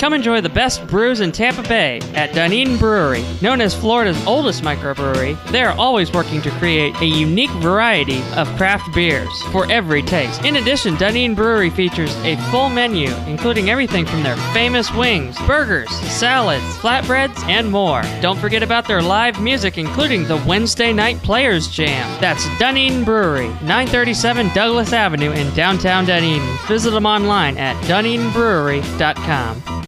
Come enjoy the best brews in Tampa Bay at Dunedin Brewery. Known as Florida's oldest microbrewery, they are always working to create a unique variety of craft beers for every taste. In addition, Dunedin Brewery features a full menu, including everything from their famous wings, burgers, salads, flatbreads, and more. Don't forget about their live music, including the Wednesday Night Players Jam. That's Dunedin Brewery, 937 Douglas Avenue in downtown Dunedin. Visit them online at dunedinbrewery.com.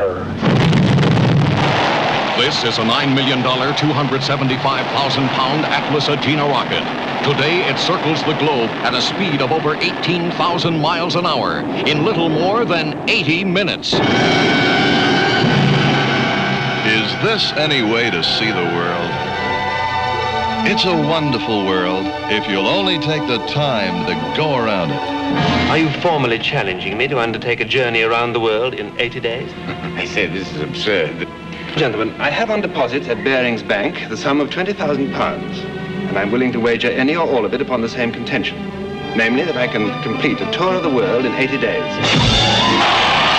fire. This is a $9 million, 275,000 pound Atlas Agena rocket. Today, it circles the globe at a speed of over 18,000 miles an hour in little more than 80 minutes. Is this any way to see the world? It's a wonderful world if you'll only take the time to go around it. Are you formally challenging me to undertake a journey around the world in 80 days? I say this is absurd. Gentlemen, I have on deposit at Baring's Bank the sum of 20,000 pounds, and I'm willing to wager any or all of it upon the same contention. Namely, that I can complete a tour of the world in 80 days.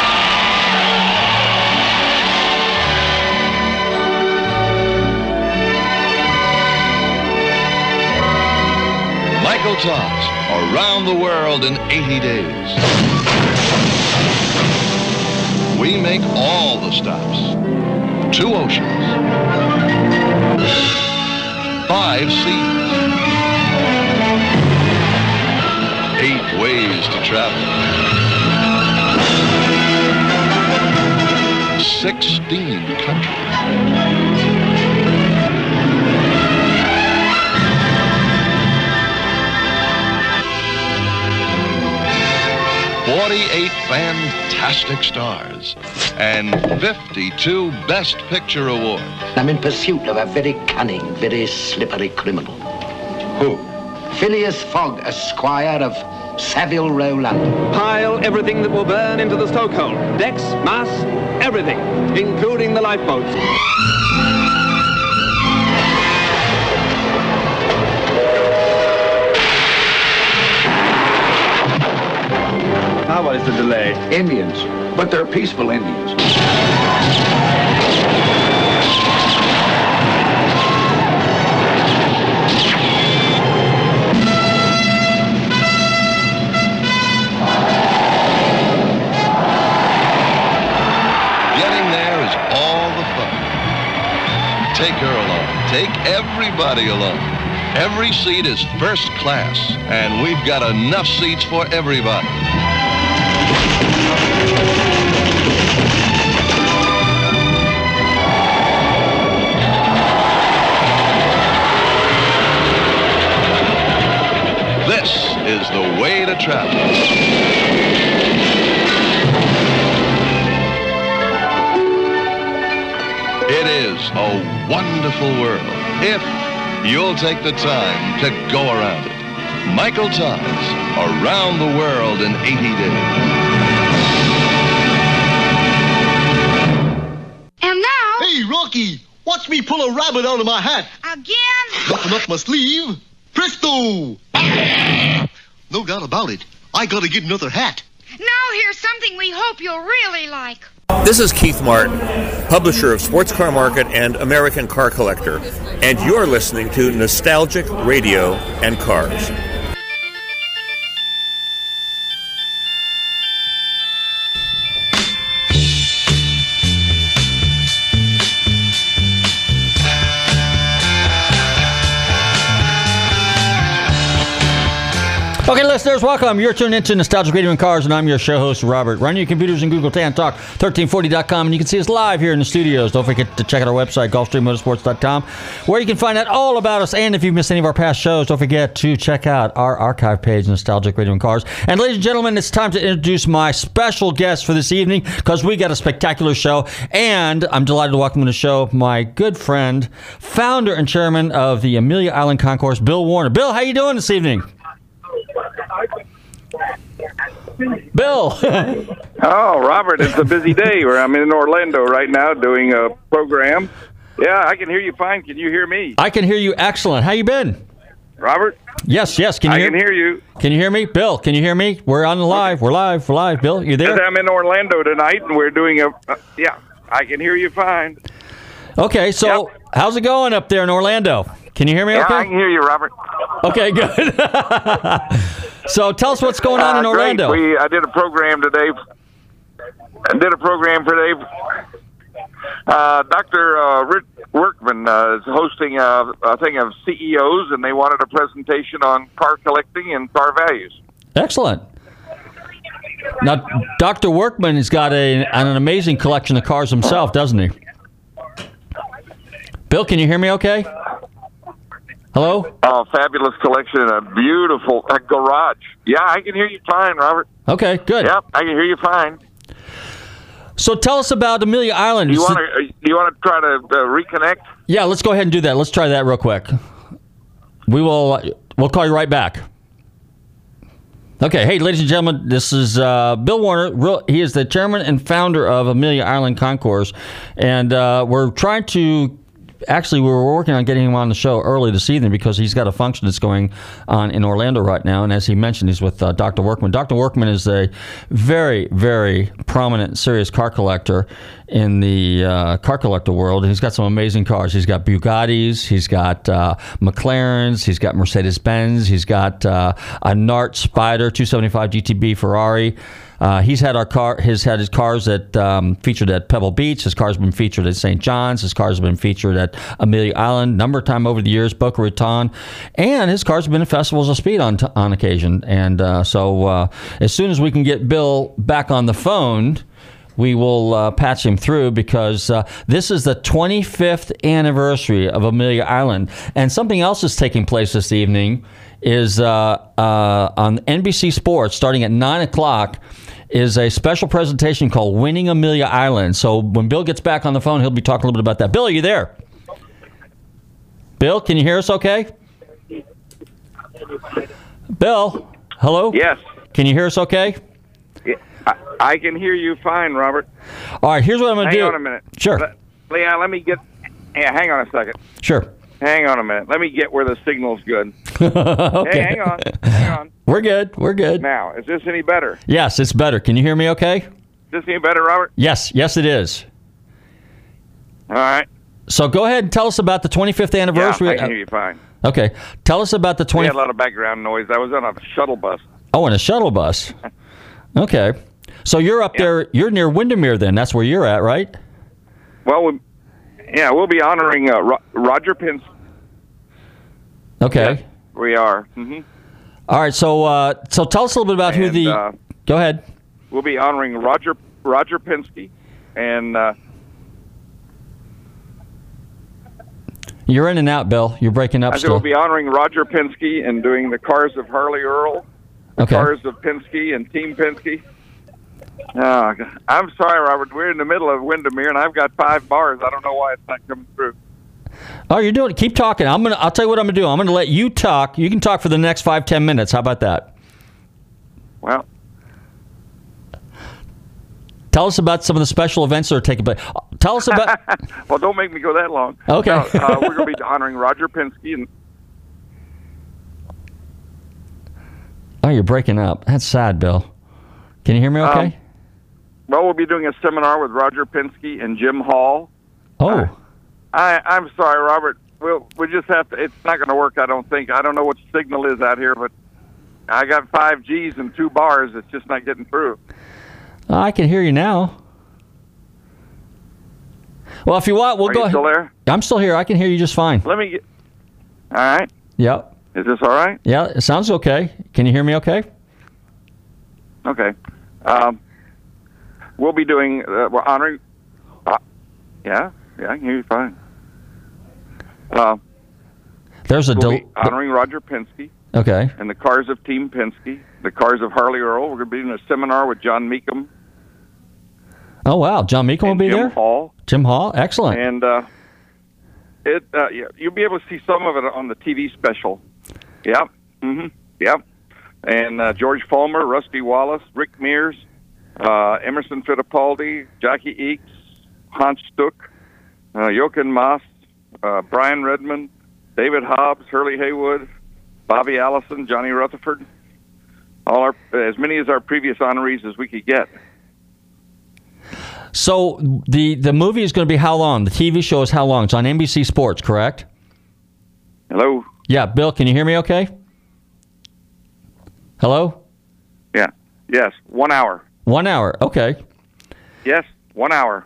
Michael Todd's, around the world in 80 days. We make all the stops. Two oceans. Five seas. Eight ways to travel. 16 countries. 48 fantastic stars and 52 Best Picture awards. I'm in pursuit of a very cunning, very slippery criminal. Who? Phileas Fogg, Esquire of Savile Row, London. Pile everything that will burn into the stokehole. Decks, masts, everything, including the lifeboats. Now what is the delay? Indians. But they're peaceful Indians. Getting there is all the fun. Take her along. Take everybody along. Every seat is first class, and we've got enough seats for everybody. Is the way to travel. It is a wonderful world if you'll take the time to go around it. Michael Todd's Around the World in 80 Days. And now, Hey, Rocky, watch me pull a rabbit out of my hat. again, Nothing up my sleeve. Presto! No doubt about it. I gotta get another hat. now here's something we hope you'll really like. This is Keith Martin, publisher of Sports Car Market and American Car Collector, and you're listening to Nostalgic Radio and Cars. Listeners, welcome. You're tuned into Nostalgic Radio and Cars, and I'm your show host, Robert. Run your computers and Google Tan Talk 1340.com, and you can see us live here in the studios. Don't forget to check out our website, GulfstreamMotorsports.com, where you can find out all about us. And if you've missed any of our past shows, don't forget to check out our archive page, Nostalgic Radio and Cars. And ladies and gentlemen, it's time to introduce my special guest for this evening because we got a spectacular show. And I'm delighted to welcome to the show my good friend, founder and chairman of the Amelia Island Concourse, Bill Warner. Bill, how are you doing this evening? Bill. oh, Robert, it's a busy day. Where I'm in Orlando right now doing a program. Yeah, I can hear you fine. Can you hear me, I can hear you excellent. How you been? Robert? Yes, yes. Can you I hear can hear you. Can you hear me? Bill, can you hear me? We're on live. We're live. We're live. Bill, you there? I'm in Orlando tonight, and we're doing a. Uh, yeah, I can hear you fine. Okay, so how's it going up there in Orlando? Can you hear me Yeah, okay? I can hear you, Robert. Okay, good. so tell us what's going on in Uh, great. Orlando. We I did a program today. I did a program today. Uh, Dr. Uh, Rick Workman uh, is hosting a, a thing of CEOs, and they wanted a presentation on car collecting and car values. Excellent. Now, Dr. Workman has got a, an amazing collection of cars himself, doesn't he? Bill, can you hear me okay? Hello? Oh, fabulous collection, and a beautiful a garage. Yeah, I can hear you fine, Robert. Okay, good. Yep, I can hear you fine. So tell us about Amelia Island. Do you want to? Do you want to try to uh, reconnect? Yeah, let's go ahead and do that. Let's try that real quick. We will. We'll call you right back. Okay, hey, ladies and gentlemen, this is uh, Bill Warner. Real, he is the chairman and founder of Amelia Island Concourse, and uh, we're trying to. Actually, we were working on getting him on the show early this evening because he's got a function that's going on in Orlando right now. And as he mentioned, he's with uh, Dr. Workman. Dr. Workman is a very, very prominent, serious car collector in the uh, car collector world. And he's got some amazing cars. He's got Bugattis, he's got uh, McLarens, he's got Mercedes Benz, he's got uh, a Nart Spider 275 GTB Ferrari. Uh, he's had our car. His had his cars that um, featured at Pebble Beach. His cars have been featured at St. John's. His cars have been featured at Amelia Island number of time over the years, Boca Raton, and his cars have been at festivals of speed on t- on occasion. And uh, so, uh, as soon as we can get Bill back on the phone, we will uh, patch him through because uh, this is the 25th anniversary of Amelia Island, and something else is taking place this evening. Is uh, on NBC Sports starting at nine o'clock is a special presentation called Winning Amelia Island. So when Bill gets back on the phone, he'll be talking a little bit about that. Bill, are you there? Bill, can you hear us okay? Bill, hello? Yes. Can you hear us okay? Yeah, I, I can hear you fine, Robert. All right, here's what I'm going to do. Hang on a minute. Sure. Leon, let me get. Yeah, hang on a second. Sure. Hang on a minute. Let me get where the signal's good. okay. Hey, hang on. Hang on. We're good. We're good. Now, is this any better? Yes, it's better. Can you hear me okay? Is this any better, Robert? Yes, yes, it is. All right. So go ahead and tell us about the 25th anniversary. Yeah, I can hear you fine. Okay. Tell us about the We 20. had a lot of background noise. I was on a shuttle bus. Oh, in a shuttle bus. Okay. So you're up there. You're near Windermere, then. That's where you're at, right? Well, we, yeah, we'll be honoring uh, Ro- Roger Pence. Okay. We are. hmm All right. So, uh, so tell us a little bit about who the. uh, go ahead. We'll be honoring Roger Roger Penske, and uh, You're in and out, Bill. You're breaking up I still. we'll be honoring Roger Penske and doing the cars of Harley Earl, Okay. cars of Penske and Team Penske. Oh, I'm sorry, Robert. We're in the middle of Windermere, and I've got five bars. I don't know why it's not coming through. Oh, you're doing. it. Keep talking. I'm gonna. I'll tell you what I'm gonna do. I'm gonna let you talk. You can talk for the next five ten minutes. How about that? Well, Tell us about some of the special events that are taking place. Tell us about. well, don't make me go that long. Okay. No, uh, we're going to be honoring Roger Penske, and oh, you're breaking up. That's sad, Bill. Can you hear me? Okay. Um, well, we'll be doing a seminar with Roger Penske and Jim Hall. oh. I, I'm sorry, Robert. We'll we just have to. It's not going to work. I don't think. I don't know what signal is out here, but I got five G's and two bars. It's just not getting through. I can hear you now. Well, if you want, we'll Are go you ahead. still there? I'm still here. I can hear you just fine. Let me get. All right. Yep. Is this all right? Yeah, it sounds okay. Can you hear me okay? Okay. Um, we'll be doing. Uh, we're honoring. Uh, yeah, yeah, I can hear you fine. Uh, There's a del- honoring Roger Penske Okay. and the cars of Team Penske, the cars of Harley Earl. We're going to be doing a seminar with John Mecom Oh wow, John Mecom will be Jim there. Hall, Jim Hall, excellent. and uh, it. Uh, yeah, you'll be able to see some of it on the TV special. Yep. hmm Yep. And uh, George Follmer, Rusty Wallace, Rick Mears, uh, Emerson Fittipaldi, Jackie Ickx, Hans Stuck, uh, Jochen Mass, uh, Brian Redman, David Hobbs, Hurley Haywood, Bobby Allison, Johnny Rutherford. All our as many as our previous honorees as we could get. So the the movie is going to be how long? The TV show is how long? It's on NBC Sports, correct? Hello. Yeah, Bill, can you hear me? Okay. Hello. Yeah. Yes. One hour. One hour. Okay. Yes. One hour.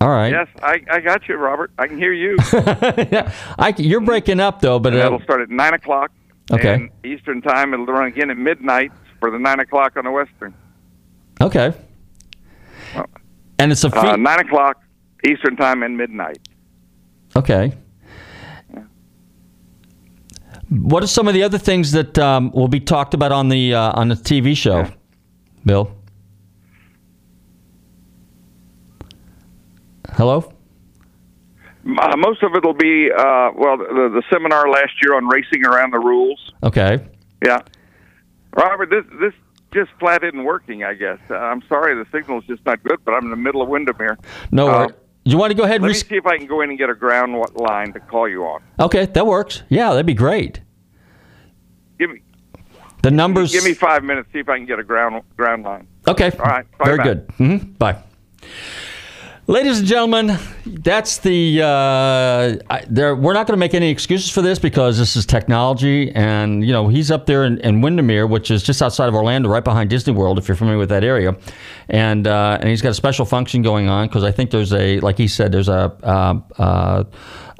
All right. Yes, I, I got you, Robert. I can hear you. yeah, I, you're breaking up though, but And uh, that'll start at nine o'clock. Okay. Eastern time. It'll run again at midnight for the nine o'clock on the Western. okay. And it's a Uh, nine o'clock Eastern time and midnight. okay. What are some of the other things that um, will be talked about on the uh, on the TV show, Bill? Hello. Uh, most of it'll be uh, well the, the seminar last year on racing around the rules. Okay. Yeah, Robert, this this just flat isn't working. I guess uh, I'm sorry, the signal's just not good. But I'm in the middle of Windermere. No. Uh, you want to go ahead and Let me see if I can go in and get a ground line to call you on. Okay, that works. Yeah, that'd be great. Give me The numbers. give me five minutes. See if I can get a ground ground line. Okay. All right. Very back. good. hmm Bye. Ladies and gentlemen, that's the. Uh, I, there, we're not going to make any excuses for this because this is technology, and you know he's up there in, in Windermere, which is just outside of Orlando, right behind Disney World, if you're familiar with that area, and uh, and he's got a special function going on because I think there's a, like he said, there's a. Uh, uh,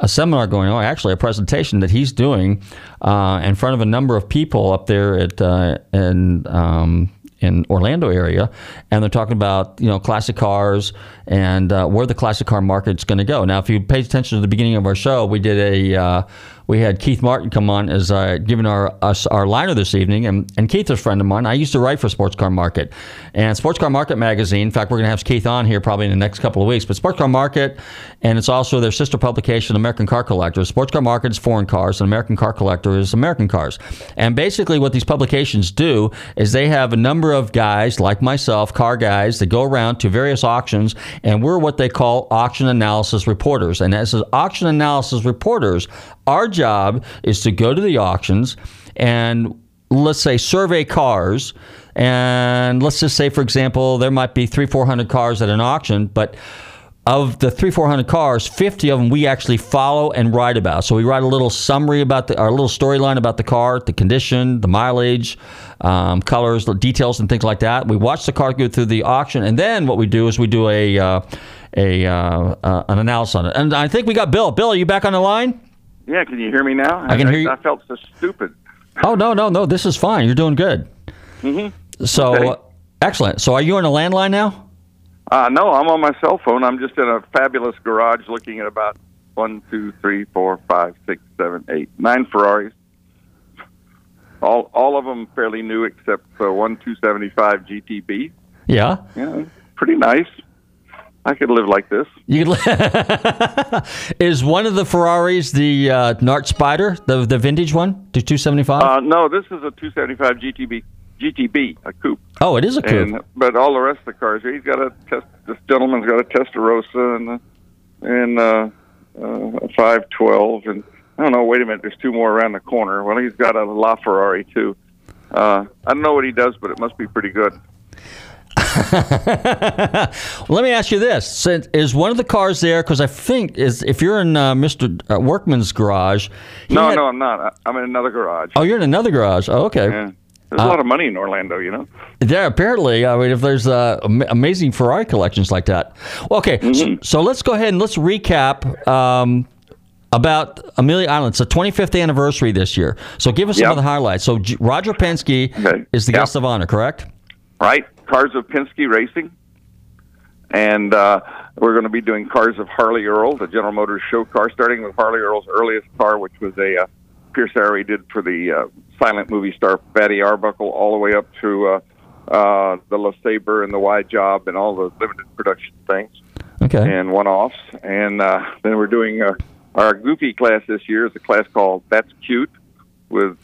a seminar going on, actually a presentation that he's doing uh, in front of a number of people up there at uh, in um, in Orlando area, and they're talking about you know classic cars and uh, where the classic car market's going to go. Now, if you paid attention to the beginning of our show, we did a uh, we had Keith Martin come on as uh, giving our us our liner this evening, and, and Keith is a friend of mine. I used to write for Sports Car Market and Sports Car Market magazine. In fact, we're going to have Keith on here probably in the next couple of weeks. But Sports Car Market, and it's also their sister publication, American Car Collector. Sports Car Market is foreign cars, and American Car Collector is American cars. And basically, what these publications do is they have a number of guys like myself, car guys, that go around to various auctions, and we're what they call auction analysis reporters. And as auction analysis reporters, our job is to go to the auctions and let's say survey cars. And let's just say for example there might be three four hundred cars at an auction but of the three four hundred cars 50 of them we actually follow and write about. So we write a little summary about the our little storyline about the car the condition the mileage um, colors details and things like that. We watch the car go through the auction and then what we do is we do a uh, a uh, uh, an analysis on it. And i think we got bill. Bill are you back on the line Yeah, can you hear me now? I can hear you. I felt so stupid. Oh no, no, no! This is fine. You're doing good. Mm-hmm. So Okay. uh, excellent. So are you on a landline now? Uh, no, I'm on my cell phone. I'm just in a fabulous garage looking at about one, two, three, four, five, six, seven, eight, nine Ferraris. All all of them fairly new except uh, one 275 GTB. Yeah. Yeah, pretty nice. I could live like this. You could is one of the Ferraris the uh, Nart Spider, the the vintage one, the 275? Uh, no, this is a 275 GTB, GTB, a coupe. oh, it is a coupe. And, but all the rest of the cars, he's got a test. This gentleman's got a Testarossa and a, and uh, uh, a 512, and I don't know. Wait a minute, there's two more around the corner. Well, he's got a LaFerrari too. Uh, I don't know what he does, but it must be pretty good. let me ask you this: Is one of the cars there? Because I think is if you're in uh, Mr. uh, Workman's garage. No, had- no, I'm not. I'm in another garage. Oh, you're in another garage. Oh, okay. Yeah. There's a Uh, lot of money in Orlando, you know. Yeah, apparently. I mean, if there's uh, amazing Ferrari collections like that. Well, okay, so, so let's go ahead and let's recap um, about Amelia Island. It's the 25th anniversary this year. So give us some of the highlights. So Roger Penske is the Yep. guest of honor, correct? right? Cars of Penske Racing. And uh, we're going to be doing cars of Harley Earl, the General Motors show car, starting with Harley Earl's earliest car, which was a uh, Pierce Arrow did for the uh, silent movie star Fatty Arbuckle, all the way up to uh, uh, the LeSabre and the Y-Job and all the limited production things Okay. and one-offs. And uh, then we're doing uh, our goofy class this year is a class called That's Cute with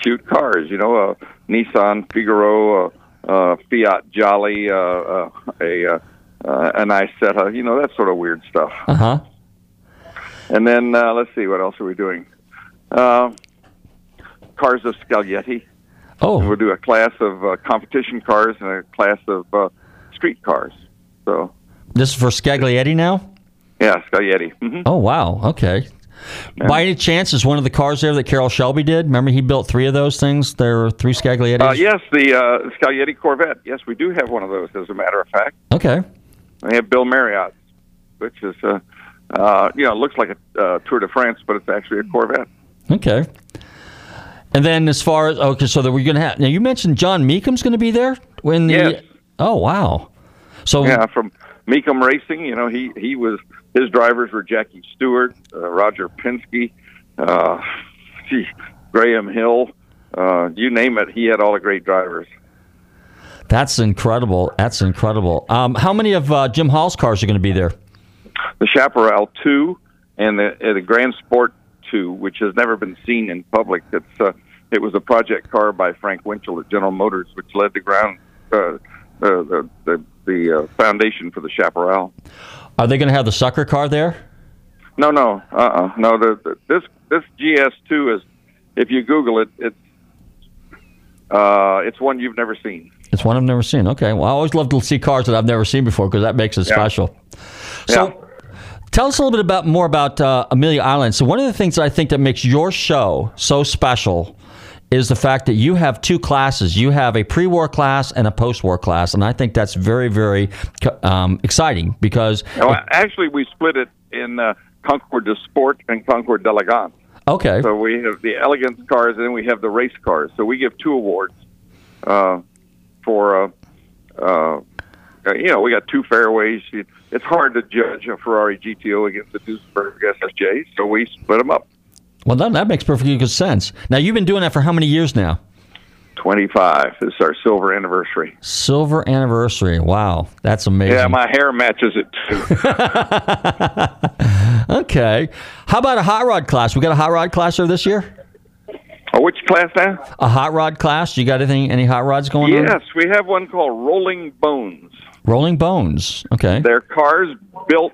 cute cars. You know, a Nissan Figaro, a, a Fiat Jolly, uh, uh, a uh, uh, an Isetta. You know, that sort of weird stuff. Uh huh. And then uh, let's see, what else are we doing? Uh, cars of Scaglietti. Oh. We'll do a class of uh, competition cars and a class of uh, street cars. So, This is for Scaglietti now? yeah, Scaglietti. hmm Oh, wow. Okay. By any chance, is one of the cars there that Carroll Shelby did? Remember, he built three of those things? There were three Scagliettis? Uh, yes, the uh, Scaglietti Corvette. Yes, we do have one of those, as a matter of fact. Okay. We have Bill Marriott, which is, uh, uh, you know, looks like a uh, Tour de France, but it's actually a Corvette. Okay. And then as far as okay, so that we're gonna have now you mentioned John Mecom's going to be there when the Yes. oh wow, so Yeah, from Mecom Racing. You know, he he was his drivers were Jackie Stewart, uh, Roger Penske, uh, gee, Graham Hill. Uh, you name it, he had all the great drivers. that's incredible. That's incredible. Um, how many of uh, Jim Hall's cars are going to be there? The Chaparral Two and the uh, the Grand Sport Two, which has never been seen in public. It's uh, it was a project car by Frank Winchell at General Motors, which led the ground uh, the the the, the uh, foundation for the Chaparral. Are they going to have the sucker car there? No, no, uh, uh no. The, the this this GS2 is, if you Google it, it's uh, it's one you've never seen. It's one I've never seen. Okay, well I always love to see cars that I've never seen before because that makes it Yeah. special. So. Tell us a little bit about more about uh, Amelia Island. So one of the things that I think that makes your show so special is the fact that you have two classes. You have a pre-war class and a post-war class, and I think that's very, very um, exciting because. No, actually, we split it in uh, Concours de Sport and Concours d'Elegance. Okay. So we have the elegance cars, and then we have the race cars. So we give two awards uh, for, uh, uh, you know, we got two fairways. It's hard to judge a Ferrari GTO against the Duesenberg SSJ, so we split them up. Well, that, that makes perfectly good sense. Now you've been doing that for how many years now? 25 This is our silver anniversary. Silver anniversary. Wow, that's amazing. Yeah, my hair matches it too. okay. How about a hot rod class? We got a hot rod class there this year. Oh, which class now? A hot rod class. You got anything? Any hot rods going on? yes, we have one called Rolling Bones. Rolling Bones. Okay. They're cars built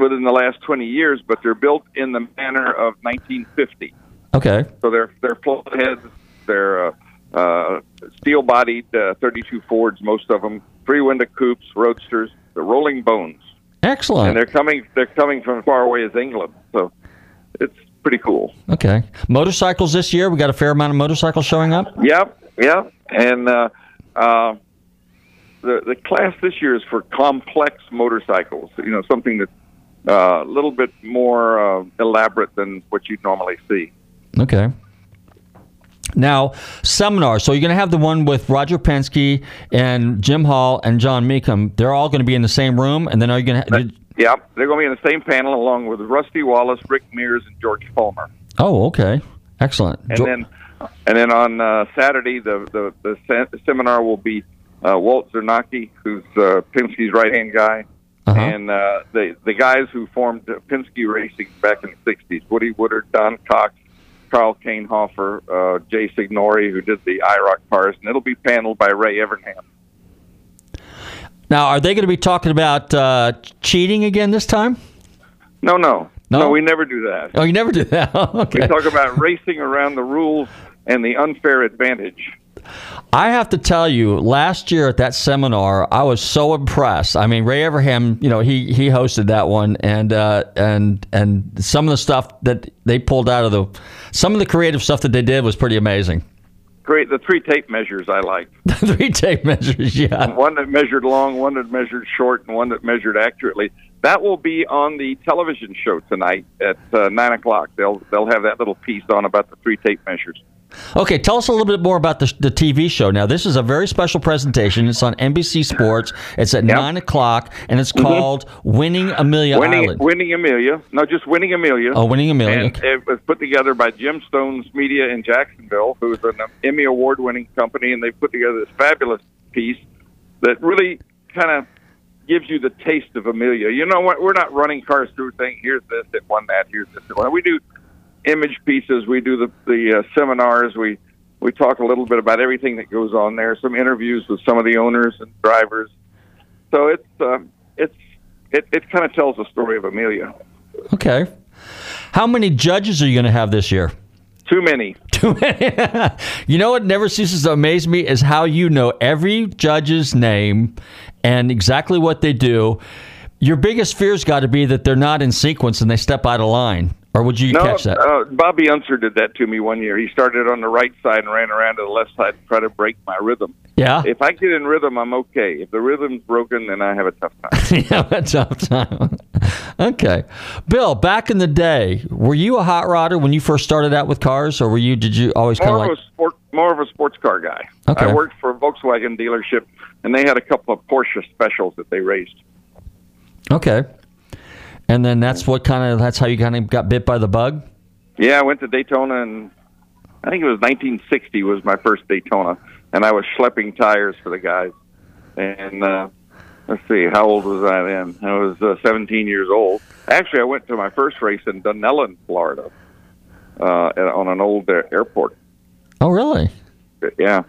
within the last 20 years, but they're built in the manner of 1950. Okay. So they're they're float heads, they're uh, uh, steel-bodied uh, 32 Fords, most of them, three-window coupes, roadsters, the Rolling Bones, Excellent. and they're coming they're coming from as far away as England. So it's pretty cool. Okay. Motorcycles this year. We got a fair amount of motorcycles showing up. Yep, yep. And uh, uh, the the class this year is for complex motorcycles. You know, something that's a little bit more uh, elaborate than what you'd normally see. Okay. Now, seminars. So you're going to have the one with Roger Penske and Jim Hall and John Mecom. They're all going to be in the same room, and then are you going to? Yep, they're going to be in the same panel along with Rusty Wallace, Rick Mears, and George Palmer. Oh, okay. Excellent. And Jo- then, and then on uh, Saturday, the the, the se- seminar will be uh, Walt Czarnecki, who's uh, Penske's right hand guy, Uh-huh. and uh, the the guys who formed Penske Racing back in the '60s: Woody Woodard, Don Cox, Karl Kainhofer, uh, Jay Signore, who did the IROC cars, and it'll be paneled by Ray Evernham. now, are they going to be talking about uh, cheating again this time? No, no, No? we never do that. Oh, you never do that. okay. We talk about racing around the rules and the unfair advantage. I have to tell you, last year at that seminar, I was so impressed. I mean, Ray Evernham, you know, he he hosted that one, and uh, and and some of the stuff that they pulled out of the, some of the creative stuff that they did was pretty amazing. Great, the three tape measures I like. Three tape measures, yeah. One that measured long, one that measured short, and one that measured accurately. That will be on the television show tonight at uh, nine o'clock. They'll they'll have that little piece on about the three tape measures. Okay, tell us a little bit more about the, the TV show. Now, this is a very special presentation. It's on NBC Sports. It's at nine o'clock, and it's Mhm. called "Winning Amelia winning, Island." winning Amelia. No, just winning Amelia. Oh, Winning Amelia. And it was put together by Jim Stone's Media in Jacksonville, who's an Emmy award-winning company, and they put together this fabulous piece that really kind of gives you the taste of Amelia. You know what? We're not running cars through saying, "Here's this, it won that, here's this." It won. We do image pieces. We do the the uh, seminars. We we talk a little bit about everything that goes on there. Some interviews with some of the owners and drivers. So it's uh, it's it, it kind of tells the story of Amelia. Okay. How many judges are you going to have this year? Too many. Too many. you know what never ceases to amaze me is how you know every judge's name and exactly what they do. Your biggest fear's got to be that they're not in sequence and they step out of line. Or would you no, catch that? Uh, Bobby Unser did that to me one year. He started on the right side and ran around to the left side to try to break my rhythm. Yeah? If I get in rhythm, I'm okay. If the rhythm's broken, then I have a tough time. yeah, that's tough time. okay, Bill. Back in the day, were you a hot rodder when you first started out with cars, or were you? Did you always kind of like? a sport, more of a sports car guy. Okay. I worked for a Volkswagen dealership, and they had a couple of Porsche specials that they raced. Okay, and then that's what kind of that's how you kind of got bit by the bug. Yeah, I went to Daytona, and I think it was 1960 was my first Daytona, and I was schlepping tires for the guys. And uh, let's see, how old was I then? I was uh, 17 years old. Actually, I went to my first race in Dunnellon, Florida, uh, on an old uh, airport. Oh, really? Yeah,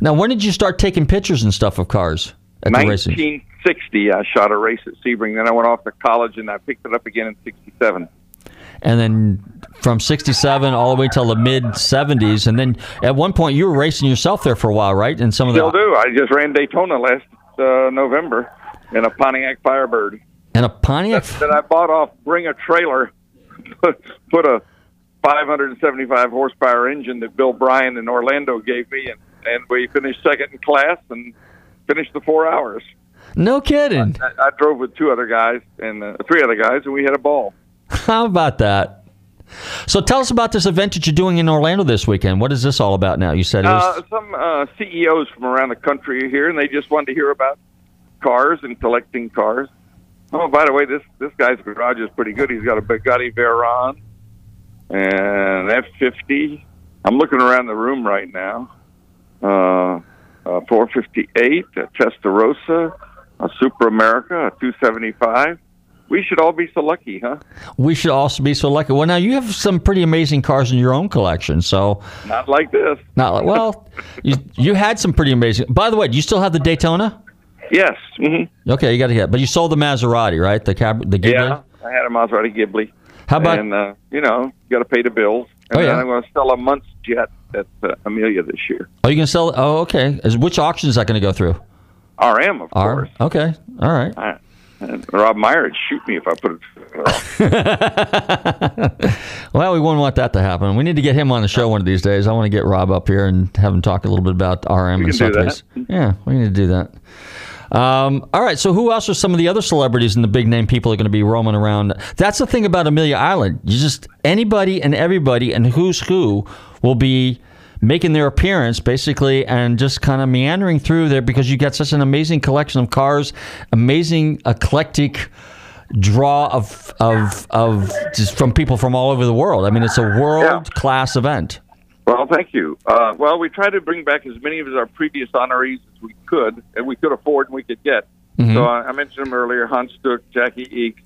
Now, when did you start taking pictures and stuff of cars at the 1960. I shot a race at Sebring. Then I went off to college, and I picked it up again in '67. And then from '67 all the way till the mid '70s, and then at one point you were racing yourself there for a while, right? And some of Still the do. I just ran Daytona last uh, November in a Pontiac Firebird. and a Pontiac. that I bought off Bring a Trailer, put, put a 575 horsepower engine that Bill Bryan in Orlando gave me, and, and we finished second in class and finished the four hours. No kidding. I, I drove with two other guys and uh, three other guys, and we had a ball. How about that? So tell us about this event that you're doing in Orlando this weekend. What is this all about now? You said it was. Uh, some uh, CEOs from around the country are here, and they just wanted to hear about cars and collecting cars. Oh, by the way, this this guy's garage is pretty good. He's got a Bugatti Veyron and F fifty. I'm looking around the room right now. Uh, a 458, a Testarossa, a Super America, a 275. We should all be so lucky, huh? we should also be so lucky. Well, now you have some pretty amazing cars in your own collection. So Not like this. not like well, you you had some pretty amazing. By the way, do you still have the Daytona? Yes. hmm Okay, you got to get. But you sold the Maserati, right? The cab, the Ghibli. Yeah, I had a Maserati Ghibli. How about- And uh, you know, you got to pay the bills. And Oh, yeah. then I'm going to sell a Muntz Jet at uh, Amelia this year. Are you gonna sell? Oh, okay. Is, which auction is that going to go through? RM, of R. course. Okay. All right. I, and Rob Meyer would shoot me if I put it. Well, we wouldn't want that to happen. We need to get him on the show one of these days. I want to get Rob up here and have him talk a little bit about RM We and can stuff. Yeah, we need to do that. Um, all right. So, who else are some of the other celebrities and the big name people are going to be roaming around? That's the thing about Amelia Island. You just anybody and everybody and who's who will be making their appearance basically and just kind of meandering through there because you got such an amazing collection of cars, amazing eclectic draw of of of just from people from all over the world. I mean, it's a world class event. Well, thank you. Uh, well, we tried to bring back as many of our previous honorees as we could, and we could afford and we could get. Mhm. So I, I mentioned them earlier: Hans Stuck, Jackie Eek,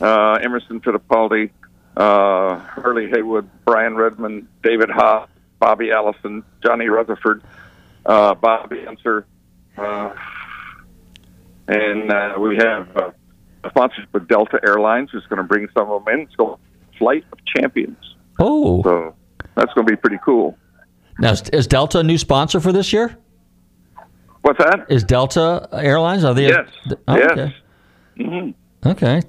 uh, Emerson Fittipaldi, uh, Hurley Haywood, Brian Redman, David Haas, Bobby Allison, Johnny Rutherford, uh, Bobby Unser, uh, and uh, we have uh, a sponsorship with Delta Airlines, who's going to bring some of them in. It's called Flight of Champions. Oh, So that's going to be pretty cool. now is, Delta a new sponsor for this year? What's that? Is Delta Airlines? Are they? Yes. Oh, yes. Okay. hmm Okay.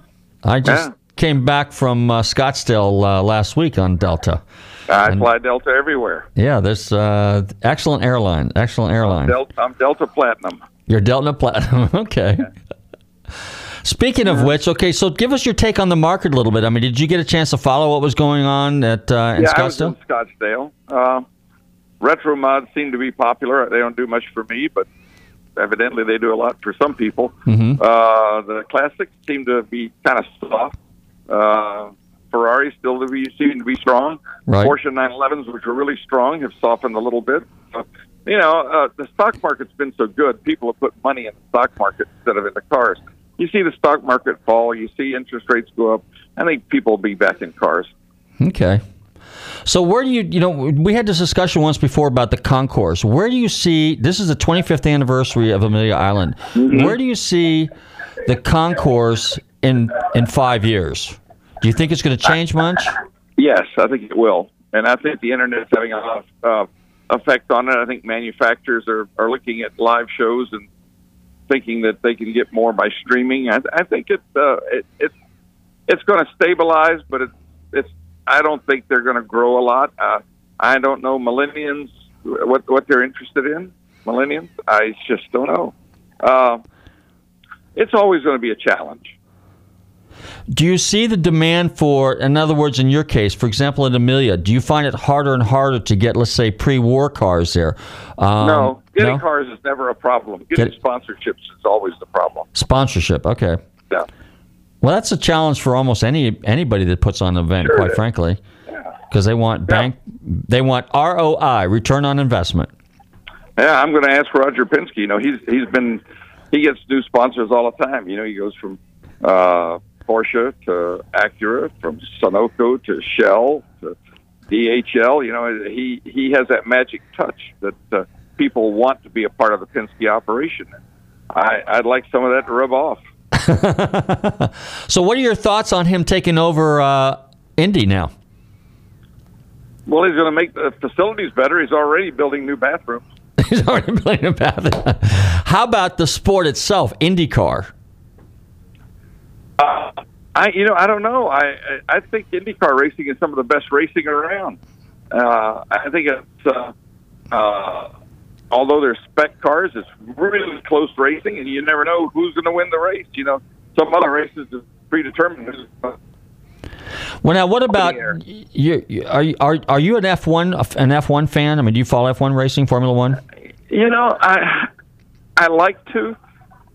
I just Yeah. came back from uh, Scottsdale uh, last week on Delta. I fly Delta everywhere. Yeah, there's uh, excellent airline. Excellent airline. Delta, I'm Delta Platinum. You're Delta Platinum. okay. Speaking of which, okay, so give us your take on the market a little bit. I mean, did you get a chance to follow what was going on at uh, in yeah, I was Scottsdale? in Scottsdale. Uh, retro mods seem to be popular. They don't do much for me, but evidently they do a lot for some people. Mhm. Uh, the classics seem to be kind of soft. Uh, Ferrari still to be, seem to be strong. Right. Porsche 911s, which were really strong, have softened a little bit. You know, uh, the stock market's been so good. People have put money in the stock market instead of in the cars. You see the stock market fall. You see interest rates go up. I think people will be back in cars. Okay. So where do you, you know, we had this discussion once before about the concourse. Where do you see, this is the 25th anniversary of Amelia Island. Mm-hmm. Where do you see the concourse in in five years? Do you think it's going to change much? Yes, I think it will, and I think the internet's having a lot of uh, effect on it. I think manufacturers are, are looking at live shows and thinking that they can get more by streaming. I, I think it, uh, it it's it's going to stabilize, but it's it's. I don't think they're going to grow a lot. Uh, I don't know millennials what what they're interested in. Millennials, I just don't know. Uh, it's always going to be a challenge. Do you see the demand for, in other words, in your case, for example, in Amelia, do you find it harder and harder to get, let's say, pre-war cars there? Um, no, getting no? cars is never a problem. Getting Get- sponsorships is always the problem. Sponsorship, okay. Yeah. Well, that's a challenge for almost any anybody that puts on an event, Sure quite frankly, because they want bank, they want ROI, return on investment. Yeah, I'm going to ask Roger Penske. You know, he's he's been he gets new sponsors all the time. You know, he goes from uh, Porsche to Acura, from Sunoco to Shell to DHL. You know, he he has that magic touch that uh, people want to be a part of the Penske operation. I, I'd like some of that to rub off. So, what are your thoughts on him taking over uh, Indy now? Well, he's going to make the facilities better. He's already building new bathrooms. He's already playing a bath. How about the sport itself, IndyCar? I, you know, I don't know. I, I I think IndyCar racing is some of the best racing around. Uh, I think it's, uh, uh, although they're spec cars, it's really close racing, and you never know who's going to win the race. You know, some other races is predetermined. Well, now what about you? you- Are you are, are you an F one an F one fan? I mean, do you follow F one racing, Formula One? You know, I I like to,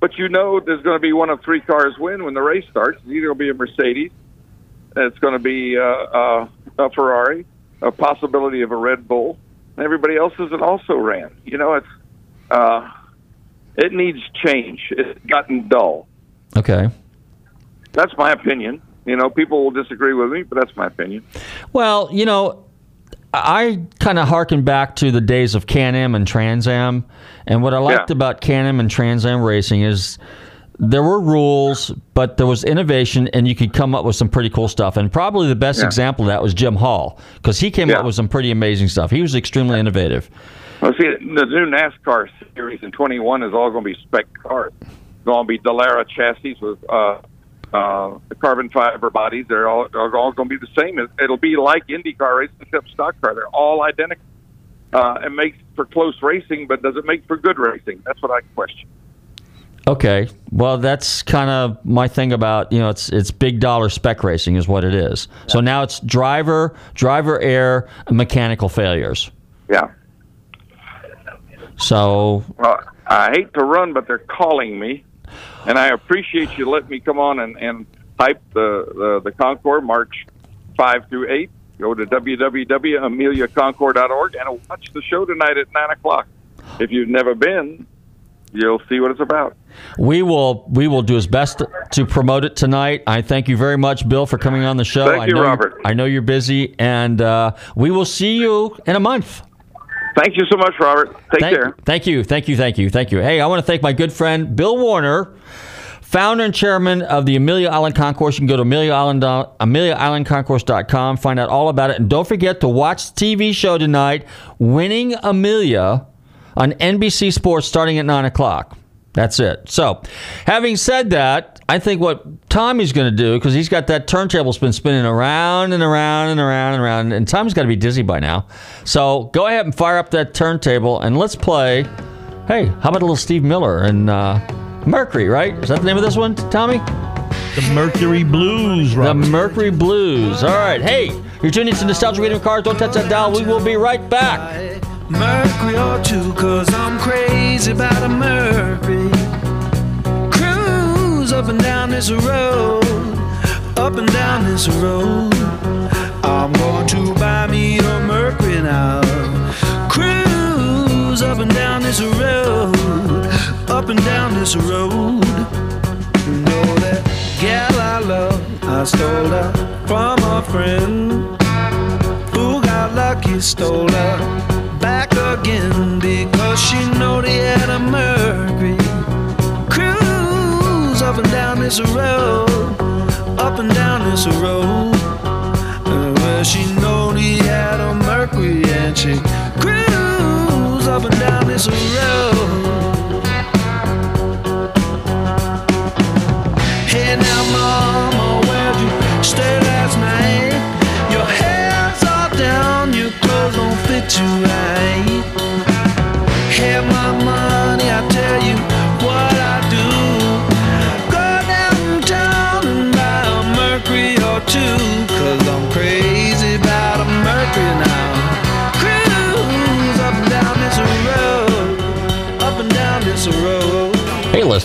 but you know, there's going to be one of three cars win when the race starts. It's either going to be a Mercedes, it's going to be uh, uh, a Ferrari, a possibility of a Red Bull. and Everybody else is also ran. You know, it's uh, it needs change. It's gotten dull. Okay. That's my opinion. You know, people will disagree with me, but that's my opinion. Well, you know, I kind of harken back to the days of Can Am and Trans Am, and what I liked about Can Am and Trans Am racing is there were rules, but there was innovation, and you could come up with some pretty cool stuff. And probably the best Yeah. example of that was Jim Hall, because he came up with some pretty amazing stuff. He was extremely innovative. Well, see, the new NASCAR series in 21 is all going to be spec cars. Going to be Dallara chassis with uh, uh, the carbon fiber bodies. They're all, are all going to be the same. It- It'll be like IndyCar racing except stock car. They're all identical. Uh, it makes for close racing, but does it make for good racing? That's what I question. Okay, well, that's kind of my thing about you know it's it's big dollar spec racing is what it is. So now it's driver, driver error, and mechanical failures. Yeah. So Well, I hate to run, but they're calling me, and I appreciate you letting me come on and, and hype the, the, the Concord March 5 through 8. Go to www.ameliaconcours.org and watch the show tonight at 9 o'clock. If you've never been, you'll see what it's about. we will we will do his best to promote it tonight. I thank you very much, Bill, for coming on the show. Thank I you, know Robert. I know you're busy, and uh, we will see you in a month. Thank you so much, Robert. Take thank, care. Thank you, thank you, thank you, thank you. Hey, I want to thank my good friend Bill Warner, founder and chairman of the Amelia Island Concourse. You can go to Amelia Island, uh, AmeliaIslandConcourse.com, find out all about it, and don't forget to watch the TV show tonight, Winning Amelia, on NBC Sports, starting at nine o'clock. That's it. So, having said that, I think what Tommy's going to do, because he's got that turntable's been spinning around and around and around and around, and Tommy's got to be dizzy by now. So, go ahead and fire up that turntable and let's play. Hey, how about a little Steve Miller and uh, Mercury, right? Is that the name of this one, Tommy? The Mercury Blues, right? The Mercury Blues. All right. Hey, you're tuning into Nostalgia Radio Cars. Don't touch that dial. We will be right back. Mercury or two, cause I'm crazy about a Mercury. Cruise up and down this road, up and down this road. I'm going to buy me a Mercury now. Cruise up and down this road, up and down this road. You know that gal I love, I stole her from a friend who got lucky, stole her again because she know they had a Mercury. Cruise up and down this road, up and down this road. Uh, Well, she know he had a Mercury and she cruise up and down this road.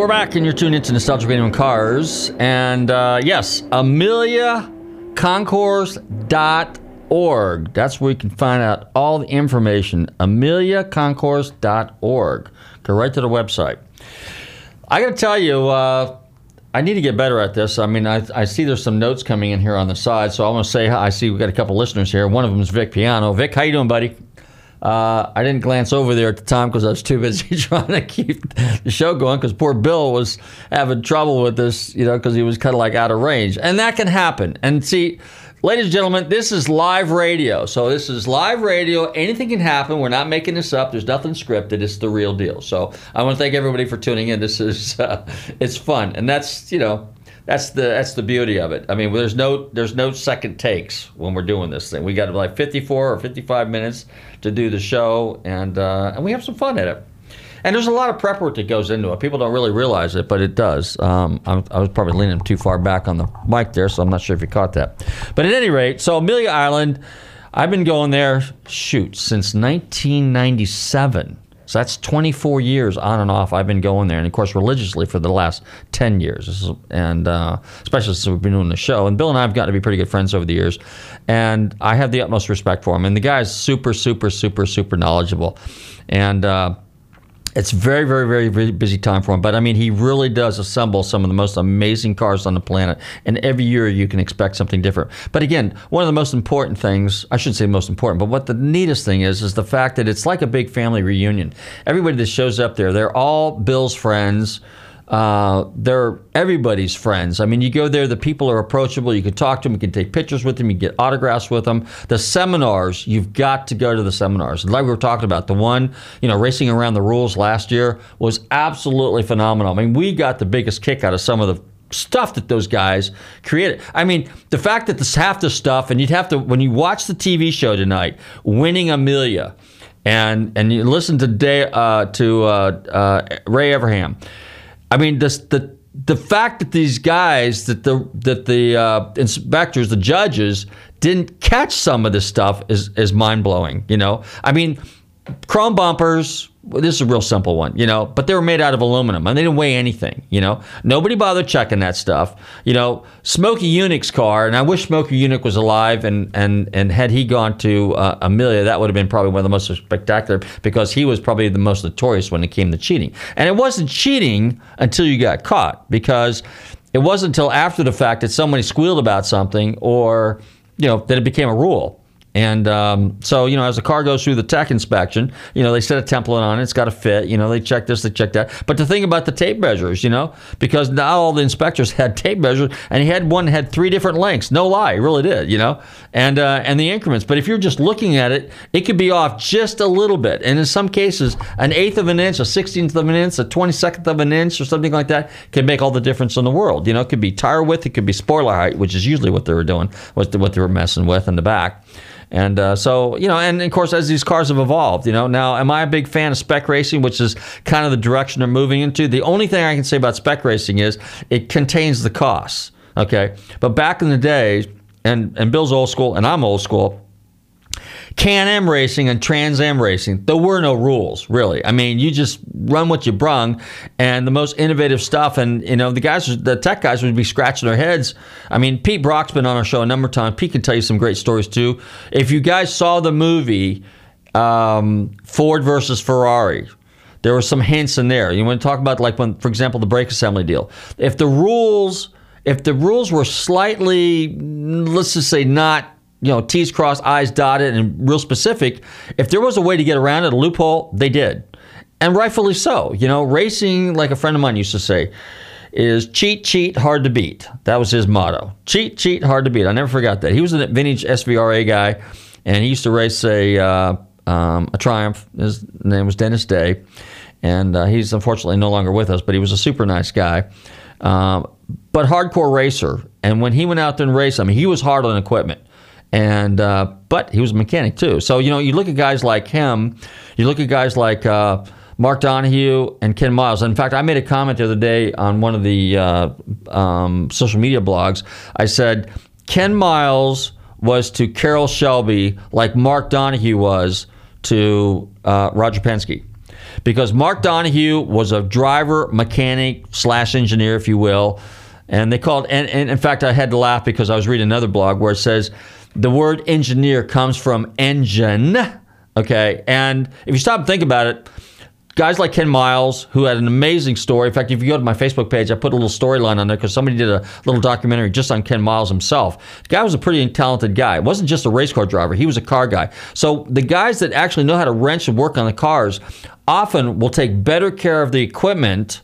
we're back, and you're tuned into Nostalgic Radio and Cars. And uh, yes, AmeliaConcours.org. That's where you can find out all the information. AmeliaConcours.org. Go right to the website. I got to tell you, uh, I need to get better at this. I mean, I, I see there's some notes coming in here on the side, so I want to say. I see we've got a couple listeners here. One of them is Vic Piano. Vic, how you doing, buddy? Uh, I didn't glance over there at the time because I was too busy trying to keep the show going because poor Bill was having trouble with this, you know, because he was kind of like out of range. And that can happen. And see, ladies and gentlemen, this is live radio. So this is live radio. Anything can happen. We're not making this up. There's nothing scripted. It's the real deal. So I want to thank everybody for tuning in. This is, uh, it's fun. And that's, you know, that's the that's the beauty of it. I mean, there's no there's no second takes when we're doing this thing. We got like 54 or 55 minutes to do the show, and uh, and we have some fun at it. And there's a lot of prep work that goes into it. People don't really realize it, but it does. Um, I, I was probably leaning too far back on the mic there, so I'm not sure if you caught that. But at any rate, so Amelia Island, I've been going there, shoot, since 1997. So that's 24 years on and off. I've been going there, and of course, religiously for the last 10 years. And uh, especially since we've been doing the show. And Bill and I have gotten to be pretty good friends over the years, and I have the utmost respect for him. And the guy's super, super, super, super knowledgeable, and. Uh, it's very, very, very, busy time for him. But I mean, he really does assemble some of the most amazing cars on the planet. And every year you can expect something different. But again, one of the most important things, I shouldn't say most important, but what the neatest thing is, is the fact that it's like a big family reunion. Everybody that shows up there, they're all Bill's friends. Uh, they're everybody's friends. I mean, you go there, the people are approachable. You can talk to them, you can take pictures with them, you get autographs with them. The seminars, you've got to go to the seminars. Like we were talking about, the one, you know, racing around the rules last year was absolutely phenomenal. I mean, we got the biggest kick out of some of the stuff that those guys created. I mean, the fact that this half the stuff, and you'd have to when you watch the TV show tonight, winning Amelia, and and you listen to uh, to uh, uh, Ray Evernham. I mean, this, the the fact that these guys, that the that the uh, inspectors, the judges, didn't catch some of this stuff is is mind blowing. You know, I mean, chrome bumpers. This is a real simple one, you know, but they were made out of aluminum and they didn't weigh anything, you know. Nobody bothered checking that stuff, you know. Smokey Yunick's car, and I wish Smokey Yunick was alive, and and and had he gone to uh, Amelia, that would have been probably one of the most spectacular because he was probably the most notorious when it came to cheating. And it wasn't cheating until you got caught because it wasn't until after the fact that somebody squealed about something or you know that it became a rule. And um, so, you know, as the car goes through the tech inspection, you know, they set a template on it. It's got to fit. You know, they check this, they check that. But the thing about the tape measures, you know, because now all the inspectors had tape measures, and he had one had three different lengths. No lie, really did. You know, and uh, and the increments. But if you're just looking at it, it could be off just a little bit, and in some cases, an eighth of an inch, a sixteenth of an inch, a twenty second of an inch, or something like that can make all the difference in the world. You know, it could be tire width, it could be spoiler height, which is usually what they were doing, what they were messing with in the back. And uh, so, you know, and of course, as these cars have evolved, you know, now am I a big fan of spec racing, which is kind of the direction they're moving into? The only thing I can say about spec racing is it contains the costs. Okay. But back in the day, and, and Bill's old school, and I'm old school, Can Am racing and Trans Am racing, there were no rules, really. I mean, you just run what you brung, and the most innovative stuff. And you know, the guys, the tech guys, would be scratching their heads. I mean, Pete Brock's been on our show a number of times. Pete can tell you some great stories too. If you guys saw the movie um, Ford versus Ferrari, there were some hints in there. You want to talk about like when, for example, the brake assembly deal. If the rules, if the rules were slightly, let's just say, not you know, T's crossed, I's dotted, and real specific. If there was a way to get around it, a loophole, they did. And rightfully so. You know, racing, like a friend of mine used to say, is cheat, cheat, hard to beat. That was his motto. Cheat, cheat, hard to beat. I never forgot that. He was a vintage SVRA guy, and he used to race a, uh, um, a Triumph. His name was Dennis Day, and uh, he's unfortunately no longer with us, but he was a super nice guy. Um, but hardcore racer. And when he went out there and raced, I mean, he was hard on equipment and uh, but he was a mechanic too. So you know, you look at guys like him, you look at guys like uh, Mark Donohue and Ken Miles. In fact, I made a comment the other day on one of the uh, um, social media blogs. I said Ken Miles was to Carroll Shelby like Mark Donohue was to uh, Roger Penske. Because Mark Donohue was a driver, mechanic, slash engineer, if you will. And they called, and, and in fact, I had to laugh because I was reading another blog where it says, the word engineer comes from engine. Okay. And if you stop and think about it, guys like Ken Miles, who had an amazing story. In fact, if you go to my Facebook page, I put a little storyline on there because somebody did a little documentary just on Ken Miles himself. The guy was a pretty talented guy. It wasn't just a race car driver, he was a car guy. So the guys that actually know how to wrench and work on the cars often will take better care of the equipment